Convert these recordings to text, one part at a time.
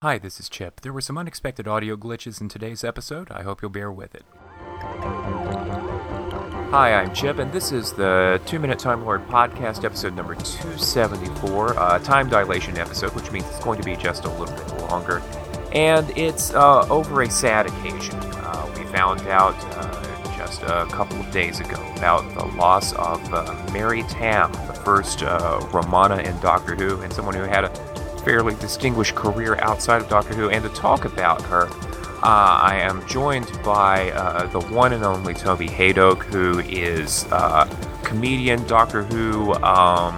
Hi, this is Chip. There were some unexpected audio glitches in today's episode. I hope you'll bear with it. Hi, I'm Chip, and this is the Two Minute Time Lord podcast, episode number 274, uh, time dilation episode, which means it's going to be just a little bit longer. And it's uh, over a sad occasion. Uh, we found out uh, just a couple of days ago about the loss of uh, Mary Tamm, the first Romana in Doctor Who, and someone who had a fairly distinguished career outside of Doctor Who, and to talk about her, uh, I am joined by uh, the one and only Toby Hadoke, who is uh, comedian, Doctor Who um,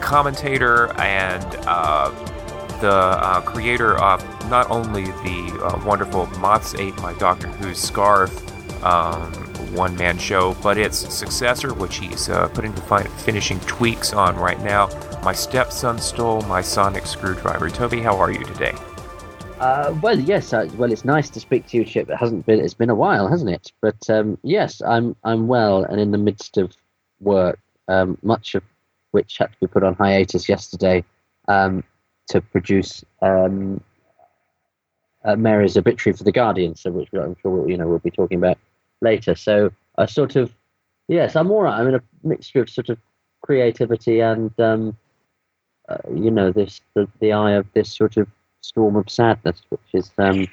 commentator, and uh, the uh, creator of not only the uh, wonderful Moths Ate My Doctor Who scarf um, one man show, but its successor, which he's putting the fin- finishing tweaks on right now my stepson stole my sonic screwdriver. Toby, how are you today? Uh, well, yes. Uh, well, it's nice to speak to you, Chip. It hasn't been. It's been a while, hasn't it? But um, yes, I'm. I'm well and in the midst of work. Um, much of which had to be put on hiatus yesterday um, to produce um, uh, Mary's obituary for the Guardian, so which I'm sure you know we'll be talking about later. So I sort of yes, I'm all right. I'm in a mixture of sort of creativity and um, uh, you know, this the, the eye of this sort of storm of sadness, which is, um,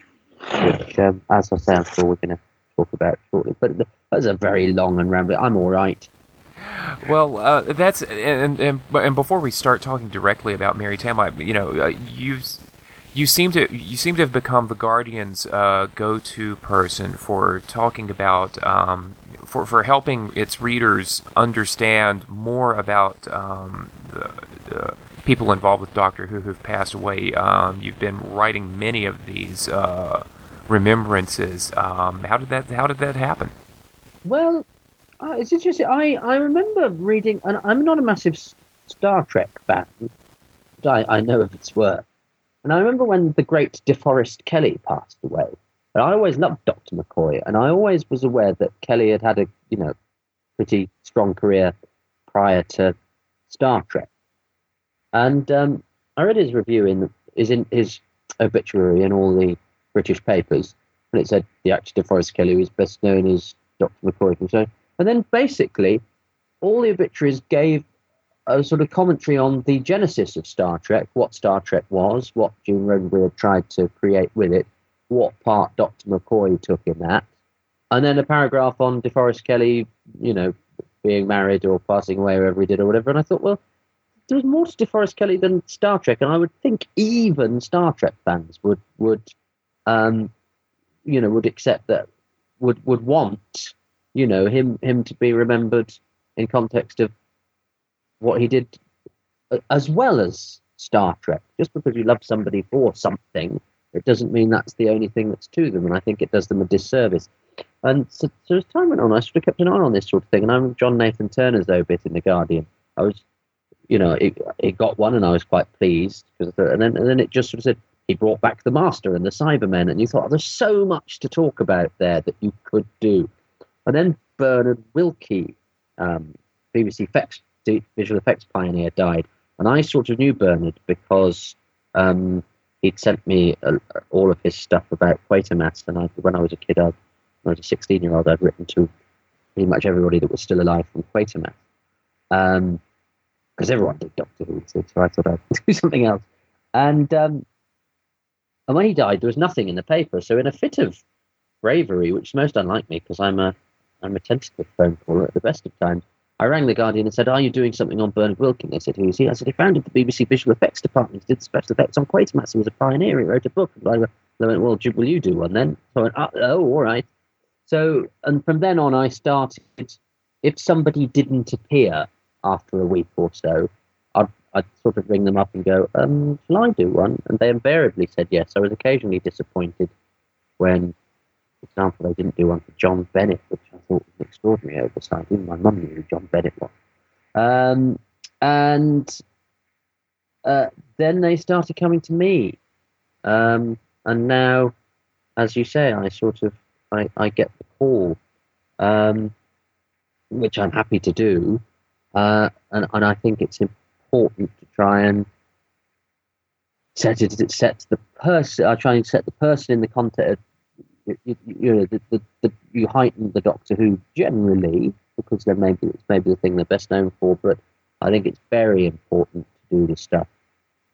which, um, as I say, I'm sure we're going to talk about shortly. But that's a very long and rambling. I'm all right. Well, uh, that's and, and and before we start talking directly about Mary Tamm, I, you know, uh, you you seem to you seem to have become the Guardian's uh, go-to person for talking about um, for for helping its readers understand more about um, the, people involved with Doctor Who who've passed away. Um, you've been writing many of these uh, remembrances. Um, how did that How did that happen? Well, uh, it's interesting. I, I remember reading, and I'm not a massive Star Trek fan, but I, I know of its work. And I remember when the great DeForest Kelley passed away. And I always loved Dr. McCoy, and I always was aware that Kelley had had a you know pretty strong career prior to Star Trek. And um, I read his review in is in his obituary in all the British papers, and it said the actor DeForest Kelley was best known as Dr. McCoy and so. And then basically, all the obituaries gave a sort of commentary on the genesis of Star Trek, what Star Trek was, what Gene Roddenberry had tried to create with it, what part Dr. McCoy took in that, and then a paragraph on DeForest Kelley, you know, being married or passing away, wherever he did, or whatever. And I thought, well, there was more to DeForest Kelley than Star Trek, and I would think even Star Trek fans would would um, you know would accept that would would want you know him him to be remembered in context of what he did as well as Star Trek. Just because you love somebody for something, it doesn't mean that's the only thing that's to them, and I think it does them a disservice. And so, so as time went on, I sort of kept an eye on this sort of thing, and I'm John Nathan Turner's obit in the Guardian. I was you know, it, it got one, and I was quite pleased. Cause and then and then it just sort of said he brought back the Master and the Cybermen, and you thought oh, there's so much to talk about there that you could do. And then Bernard Wilkie, um, BBC effects, visual effects pioneer, died, and I sort of knew Bernard because um, he'd sent me uh, all of his stuff about Quatermass, and I, when I was a kid, I, I was a 16 year old, I'd written to pretty much everybody that was still alive from Quatermass. Um, because everyone did Doctor Who, so, I thought I'd do something else. And um, and when he died, there was nothing in the paper. So in a fit of bravery, which is most unlike me, because I'm a I'm a tentative phone caller at the best of times, I rang the Guardian and said, "Are you doing something on Bernard Wilkie?" They said, "Who's he?" I said, "He founded the BBC Visual Effects Department. He did special effects on Quatermass. He was a pioneer. He wrote a book." I went, "Well, will you do one then?" So I went, oh, "Oh, all right." So and from then on, I started. If somebody didn't appear after a week or so, I'd, I'd sort of ring them up and go, um, shall I do one? And they invariably said yes. I was occasionally disappointed when, example, they didn't do one for John Bennett, which I thought was an extraordinary oversight. Even my mum knew who John Bennett was. Um, and uh, then they started coming to me. Um, and now, as you say, I sort of I, I get the call, um, which I'm happy to do. Uh, and, and I think it's important to try and set it, sets the person. I try and set the person in the context. You, know, the, the, the, you heighten the Doctor Who generally because they're maybe it's maybe the thing they're best known for, but I think it's very important to do this stuff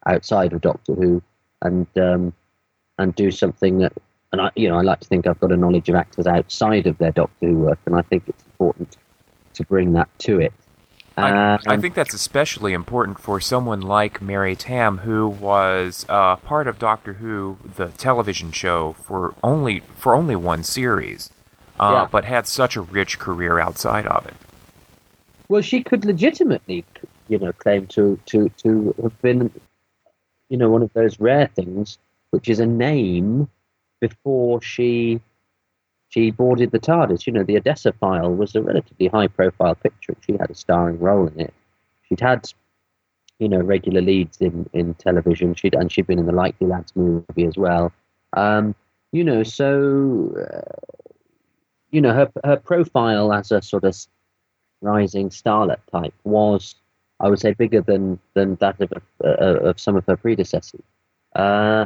outside of Doctor Who and um, and do something that and I you know I like to think I've got a knowledge of actors outside of their Doctor Who work, and I think it's important to bring that to it. I, I, think that's especially important for someone like Mary Tamm, who was uh, part of Doctor Who, the television show, for only for only one series, uh, yeah. but had such a rich career outside of it. Well, she could legitimately, you know, claim to to to have been, you know, one of those rare things, which is a name before she she boarded the TARDIS. You know, the Odessa file was a relatively high profile picture. and She had a starring role in it. She'd had, you know, regular leads in, in television. She'd and she'd been in the Likely Lads movie as well. Um, you know, so uh, you know her her profile as a sort of rising starlet type was, I would say, bigger than than that of uh, of some of her predecessors. Uh,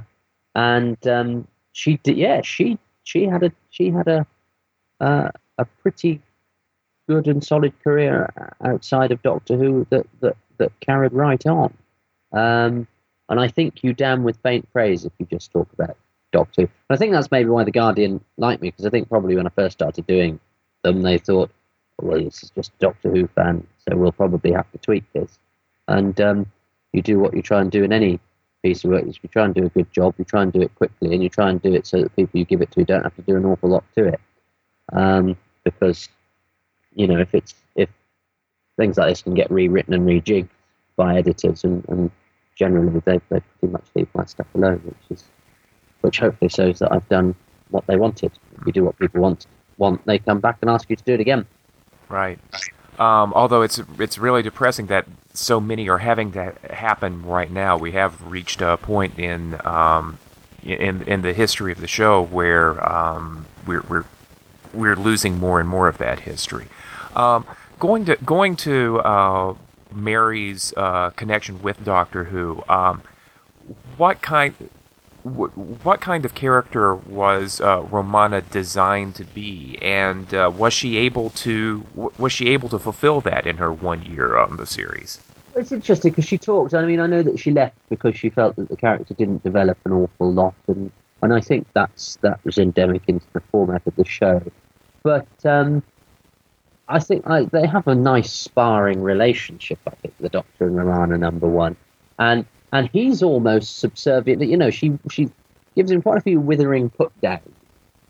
and um, she did, yeah, she she had a she had a uh, a pretty good and solid career outside of Doctor Who that that, that carried right on. Um, and I think you damn with faint praise if you just talk about Doctor Who. And I think that's maybe why the Guardian liked me because I think probably when I first started doing them, they thought, well, this is just Doctor Who fan, so we'll probably have to tweak this. And um, you do what you try and do in any piece of work is you try and do a good job, you try and do it quickly, and you try and do it so that people you give it to don't have to do an awful lot to it. Um, because, you know, if it's if things like this can get rewritten and rejigged by editors, and, and generally they they pretty much leave my stuff alone, which is which hopefully shows that I've done what they wanted. You do what people want, want they come back and ask you to do it again. Right. Um, although it's it's really depressing that so many are having to happen right now. We have reached a point in um, in in the history of the show where um, we're we're we're losing more and more of that history. Um, going to going to uh, Mary's uh, connection with Doctor Who. Um, what kind what kind of character was uh, Romana designed to be, and uh, was she able to was she able to fulfill that in her one year on the series? It's interesting because she talked. I mean, I know that she left because she felt that the character didn't develop an awful lot, and and I think that's that was endemic into the format of the show. But um, I think they have a nice sparring relationship. I think the Doctor and Romana number one, and and he's almost subservient. You know, she she gives him quite a few withering put downs,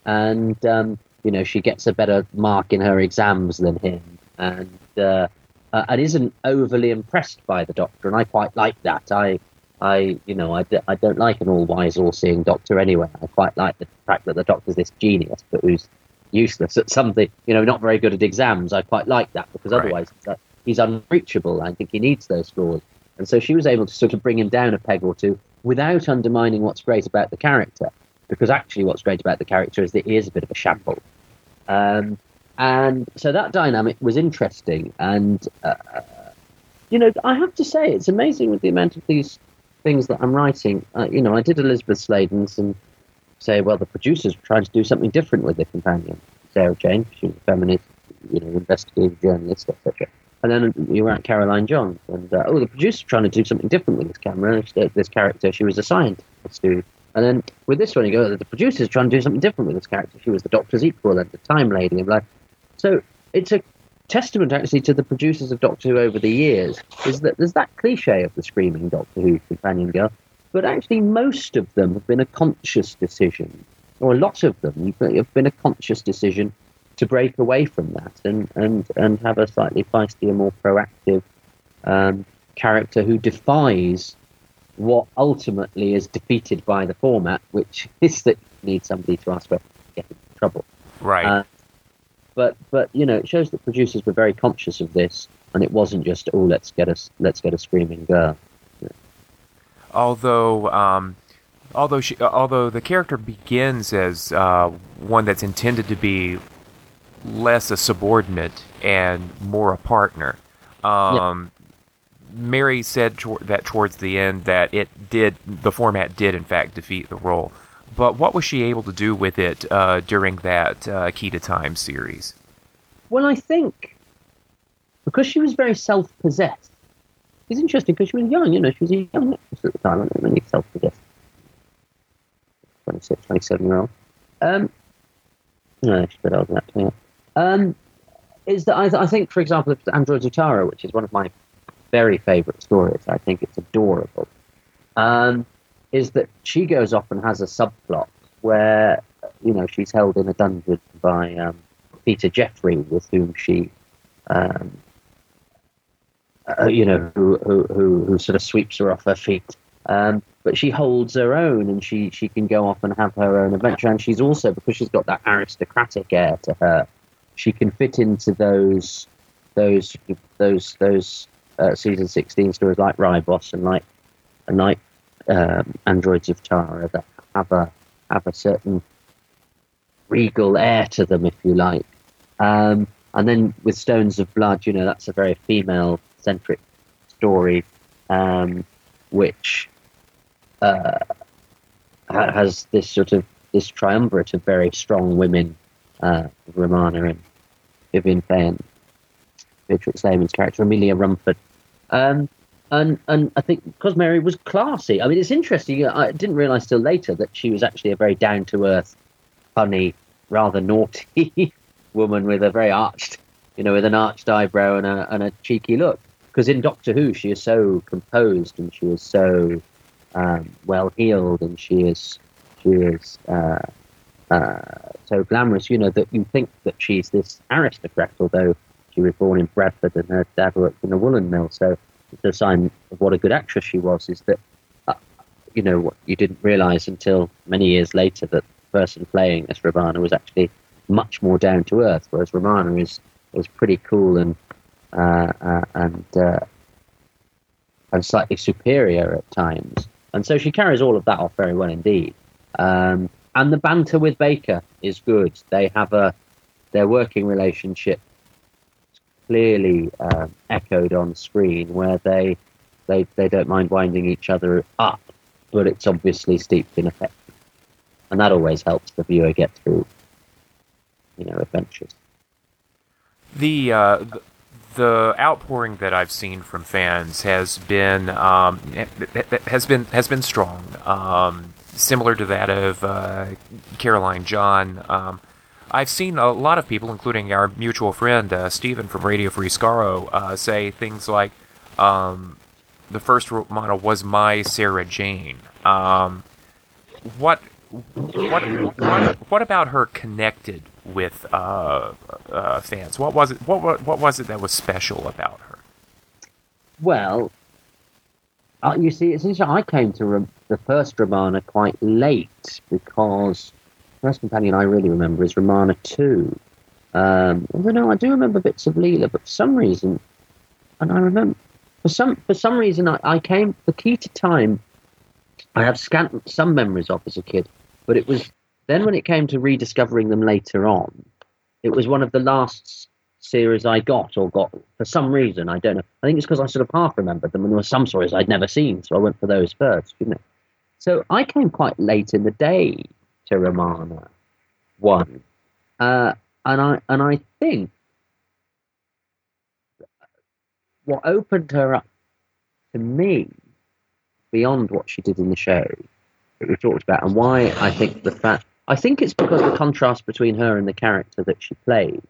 and um, you know she gets a better mark in her exams than him, and uh, uh, and isn't overly impressed by the Doctor, and I quite like that. I I you know I, d- I don't like an all wise, all seeing Doctor anyway. I quite like the fact that the Doctor's this genius, but who's useless at something. You know, not very good at exams. I quite like that because right. otherwise he's unreachable. I think he needs those scores. And so she was able to sort of bring him down a peg or two without undermining what's great about the character. Because actually, what's great about the character is that he is a bit of a shamble. Um, and so that dynamic was interesting. And, uh, you know, I have to say, it's amazing with the amount of these things that I'm writing. Uh, you know, I did Elizabeth Sladen's and say, well, the producers were trying to do something different with the companion, Sarah Jane. She was a feminist, you know, investigative journalist, etc. And then you were at Caroline John's, and uh, oh, the producer trying to do something different with this camera, this character. She was a scientist who, and then with this one, you go, the producer's trying to do something different with this character. She was the Doctor's equal and the Time Lady, and like, so it's a testament actually to the producers of Doctor Who over the years. Is that there's that cliche of the screaming Doctor Who companion girl, but actually most of them have been a conscious decision, or a lot of them have been a conscious decision to break away from that and, and, and have a slightly feistier, more proactive um, character who defies what ultimately is defeated by the format, which is that you need somebody to ask for get in trouble. Right. Uh, but but you know, it shows that producers were very conscious of this, and it wasn't just oh let's get a let's get a screaming girl. Yeah. Although. Um, although she, although the character begins as uh, one that's intended to be less a subordinate and more a partner. Um, Mary said tor- that towards the end that it did the format did in fact defeat the role. But what was she able to do with it uh, during that uh, Key to Time series? Well, I think because she was very self-possessed. It's interesting because she was young, you know, she was a young actress at the time, and really self-possessed. 26, 27 year old. Um, no, she's a bit older than that, yeah. Um, is that I, I think, for example, Androids of Tara, which is one of my very favourite stories, I think it's adorable, um, is that she goes off and has a subplot where, you know, she's held in a dungeon by um, Peter Jeffrey, with whom she, um, uh, you know, who, who, who, who, sort of sweeps her off her feet. Um, but she holds her own and she, she can go off and have her own adventure. And she's also, because she's got that aristocratic air to her, she can fit into those those those those uh, season 16 stories like Ribos and like and like um, Androids of Tara that have a have a certain regal air to them, if you like. Um, and then with Stones of Blood, you know, that's a very female centric story, um, which uh, has this sort of this triumvirate of very strong women, uh, Romana and Vivien Fay and Beatrix Lehmann's character, Amelia Rumford. Um, and and I think because Mary was classy. I mean, it's interesting. I didn't realise till later that she was actually a very down to earth, funny, rather naughty woman with a very arched, you know, with an arched eyebrow and a and a cheeky look. Because in Doctor Who, she is so composed and she is so um, well heeled and she is she is uh, uh, so glamorous. You know that you think that she's this aristocrat, although she was born in Bradford and her dad worked in a woolen mill. So the sign of what a good actress she was is that uh, you know what you didn't realise until many years later that the person playing as Romana was actually much more down to earth, whereas Romana is was pretty cool and uh, uh, and uh, and slightly superior at times. And so she carries all of that off very well indeed. Um, and the banter with Baker is good. They have a their working relationship clearly um, echoed on screen, where they they they don't mind winding each other up, but it's obviously steeped in affection, and that always helps the viewer get through, you know, adventures. The uh, the outpouring that I've seen from fans has been um, has been has been strong, um, similar to that of uh, Caroline John. Um, I've seen a lot of people, including our mutual friend uh, Stephen from Radio Free Skaro, uh, say things like, um, "The first model was my Sarah Jane." Um, what, what, what, what about her connected with uh, uh, fans? What was it? What, what, what was it that was special about her? Well, uh, you see, it's interesting. I came to the first Romana quite late because first companion I really remember is Romana 2. Um, although no, I do remember bits of Leela, but for some reason, and I remember for some for some reason I, I came the key to time. I have scant some memories of as a kid, but it was then when it came to rediscovering them later on. It was one of the last series I got or got for some reason. I don't know. I think it's because I sort of half remembered them, and there were some stories I'd never seen, so I went for those first. You know. So I came quite late in the day to Romana one, uh, and I and I think what opened her up to me beyond what she did in the show that we talked about, and why I think the fact I think it's because the contrast between her and the character that she played.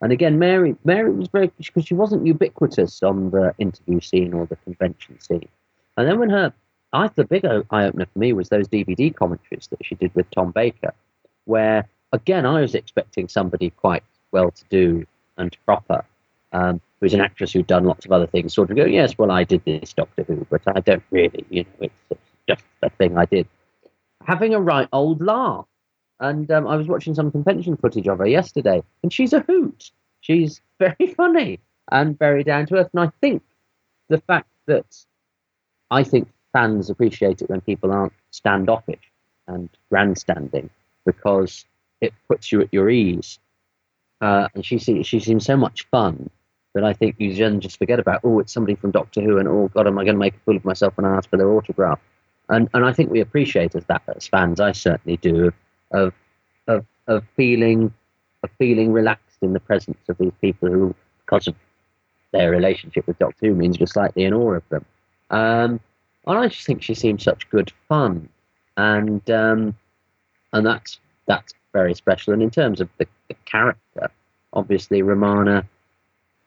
And again, Mary Mary was very because she wasn't ubiquitous on the interview scene or the convention scene. And then when her I the big eye opener for me was those DVD commentaries that she did with Tom Baker, where again I was expecting somebody quite well to do and proper, um, who's an actress who'd done lots of other things, sort of go, yes, well I did this Doctor Who, but I don't really, you know, it's just a thing I did. Having a right old laugh. And um, I was watching some convention footage of her yesterday, and she's a hoot. She's very funny and very down to earth. And I think the fact that I think fans appreciate it when people aren't standoffish and grandstanding because it puts you at your ease. Uh, and she seems, she seems so much fun. that I think you then just forget about. Oh, it's somebody from Doctor Who, and oh God, am I going to make a fool of myself when I ask for their autograph? And and I think we appreciate that as fans. I certainly do of of of feeling of feeling relaxed in the presence of these people who, because of their relationship with Doctor Who, means you're slightly in awe of them. Um, and I just think she seems such good fun, and um, and that's that's very special. And in terms of the, the character, obviously Romana,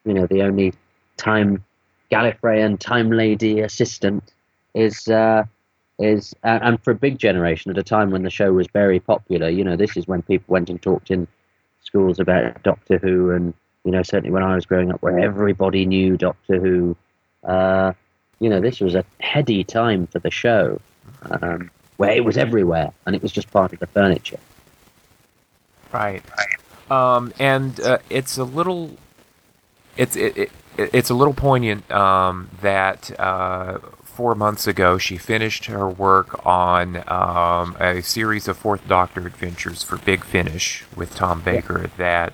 you know, the only time Gallifreyan time lady assistant is uh, is and for a big generation at a time when the show was very popular. You know, this is when people went and talked in schools about Doctor Who, and you know, certainly when I was growing up, where everybody knew Doctor Who. Uh, you know, this was a heady time for the show, um, where it was everywhere and it was just part of the furniture. Right. Um, and uh, it's a little, it's it, it, it's a little poignant um, that uh, four months ago she finished her work on um, a series of Fourth Doctor adventures for Big Finish with Tom Baker that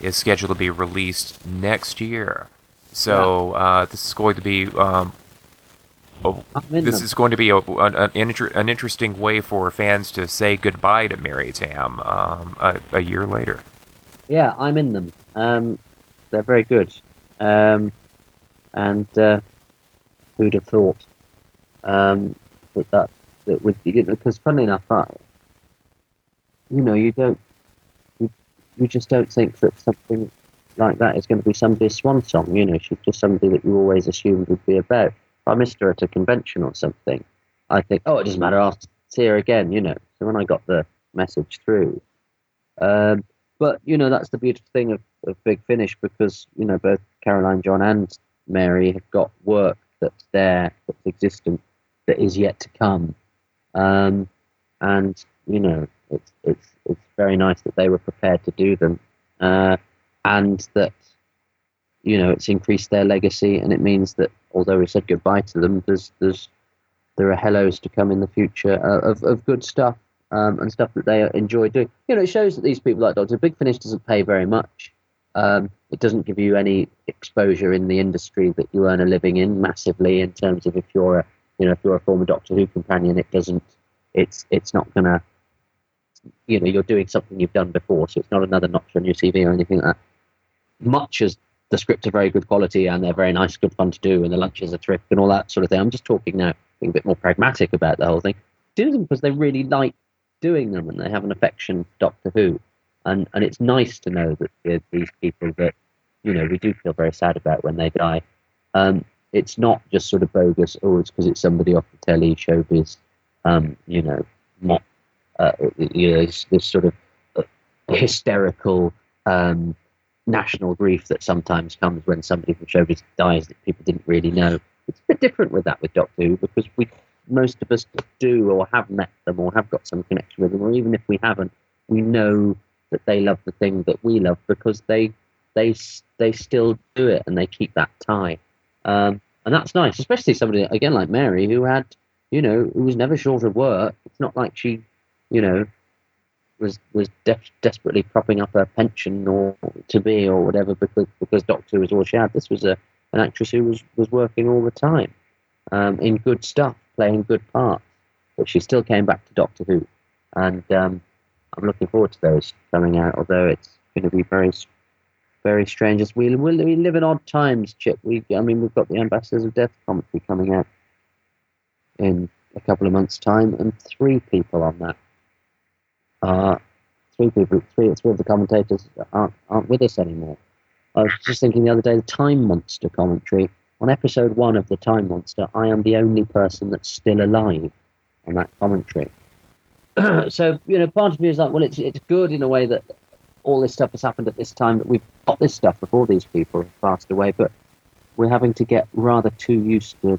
is scheduled to be released next year. So uh, this is going to be um, Oh, this is going to be a, an, an, interesting way for fans to say goodbye to Mary Tamm um, a, a, year later. Yeah, I'm in them. Um, they're very good. Um, and uh, who'd have thought um, that that, that would be because funny enough, I, you know, you don't, you, you just don't think that something like that is going to be somebody's swan song. You know, she's just somebody that you always assumed would be about. If I missed her at a convention or something, I think, oh, it doesn't matter, I'll see her again, you know. So when I got the message through, um, but you know that's the beautiful thing of, of Big Finish because you know both Caroline John and Mary have got work that's there, that's existent, that is yet to come, um, and you know it's it's it's very nice that they were prepared to do them, uh, and that you know it's increased their legacy, and it means that although we said goodbye to them, there's there's there are hellos to come in the future uh, of of good stuff um, and stuff that they enjoy doing. You know, it shows that these people like Doctor Big Finish doesn't pay very much. Um, it doesn't give you any exposure in the industry that you earn a living in massively in terms of if you're a you know if you're a former Doctor Who companion, it doesn't. It's it's not gonna. You know, you're doing something you've done before, so it's not another notch on your CV or anything like that. Much as the scripts are very good quality and they're very nice, good fun to do, and the lunches are terrific and all that sort of thing. I'm just talking now, being a bit more pragmatic about the whole thing. Do them because they really like doing them and they have an affection for Doctor Who. And and it's nice to know that these people that you know we do feel very sad about when they die. Um, it's not just sort of bogus. Oh, it's because it's somebody off the telly, showbiz. Um, you know, not uh, you know this, this sort of uh, hysterical um, national grief that sometimes comes when somebody from showbiz dies that people didn't really know. It's a bit different with that with Doctor Who because we most of us do or have met them or have got some connection with them, or even if we haven't, we know that they love the thing that we love because they they they still do it and they keep that tie, um, and that's nice. Especially somebody again like Mary who had you know who was never short of work. It's not like she you know was was def- desperately propping up her pension or to be or whatever because because Doctor was all she had. This was a an actress who was was working all the time um, in good stuff, playing good parts, but she still came back to Doctor Who, and um, I'm looking forward to those coming out. Although it's going to be very very strange. As we, we live in odd times, Chip. We I mean we've got the Ambassadors of Death commentary coming out in a couple of months' time, and three people on that uh, three people, three, three of the commentators aren't, aren't with us anymore. I was just thinking the other day, the Time Monster commentary. On episode one of the Time Monster, I am the only person that's still alive on that commentary. so, you know, part of me is like, well, it's, it's good in a way that all this stuff has happened at this time, that we've got this stuff before these people have passed away, but we're having to get rather too used to,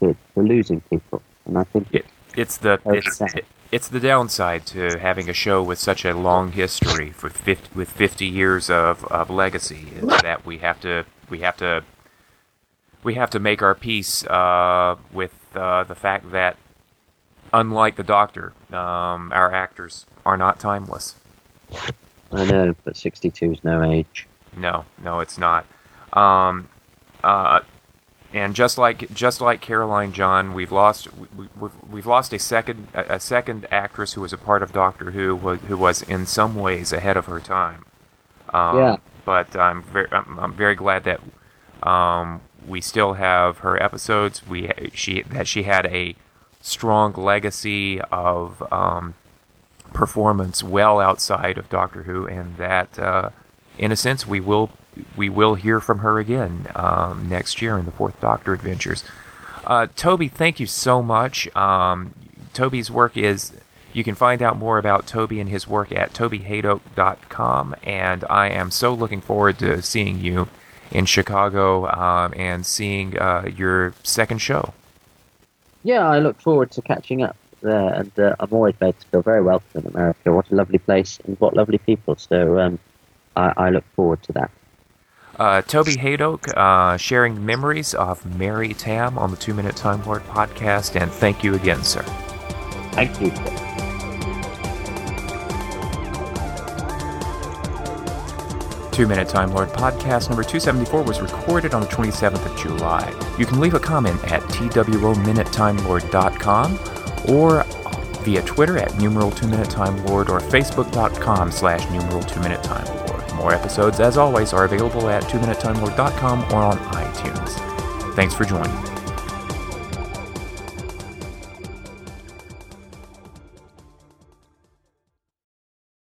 to, to losing people. And I think it, it's the it's, it, it's the downside to having a show with such a long history for 50, with 50 years of, of legacy is that we have to we have to we have to make our peace uh, with uh, the fact that unlike the Doctor, um, our actors are not timeless. I know, but 62 is no age. No, no, it's not. Um, uh, and just like just like Caroline John, we've lost we, we've, we've lost a second a, second actress who was a part of Doctor Who who was in some ways ahead of her time. Um, Yeah. But I'm very I'm, I'm very glad that um, we still have her episodes. We she that she had a strong legacy of um, performance well outside of Doctor Who, and that uh, in a sense we will we will hear from her again um, next year in the Fourth Doctor Adventures. Uh, Toby, thank you so much. Um, Toby's work is you can find out more about Toby and his work at tobyhadoke.com, and I am so looking forward to seeing you in Chicago um, and seeing uh, your second show. Yeah, I look forward to catching up there, and uh, I'm always made to feel very welcome in America. What a lovely place, and what lovely people. So um, I, I look forward to that. Uh, Toby Hadoke uh, sharing memories of Mary Tamm on the Two Minute Time Lord podcast, and thank you again, sir. Thank you. Two Minute Time Lord podcast number 274 was recorded on the 27th of July. You can leave a comment at twominutetimelord.com or via Twitter at numeral 2 Minute Time Lord or facebook.com slash numeral 2 Minute Time Lord. More episodes, as always, are available at 2minuteTimeLord.com or on iTunes. Thanks for joining.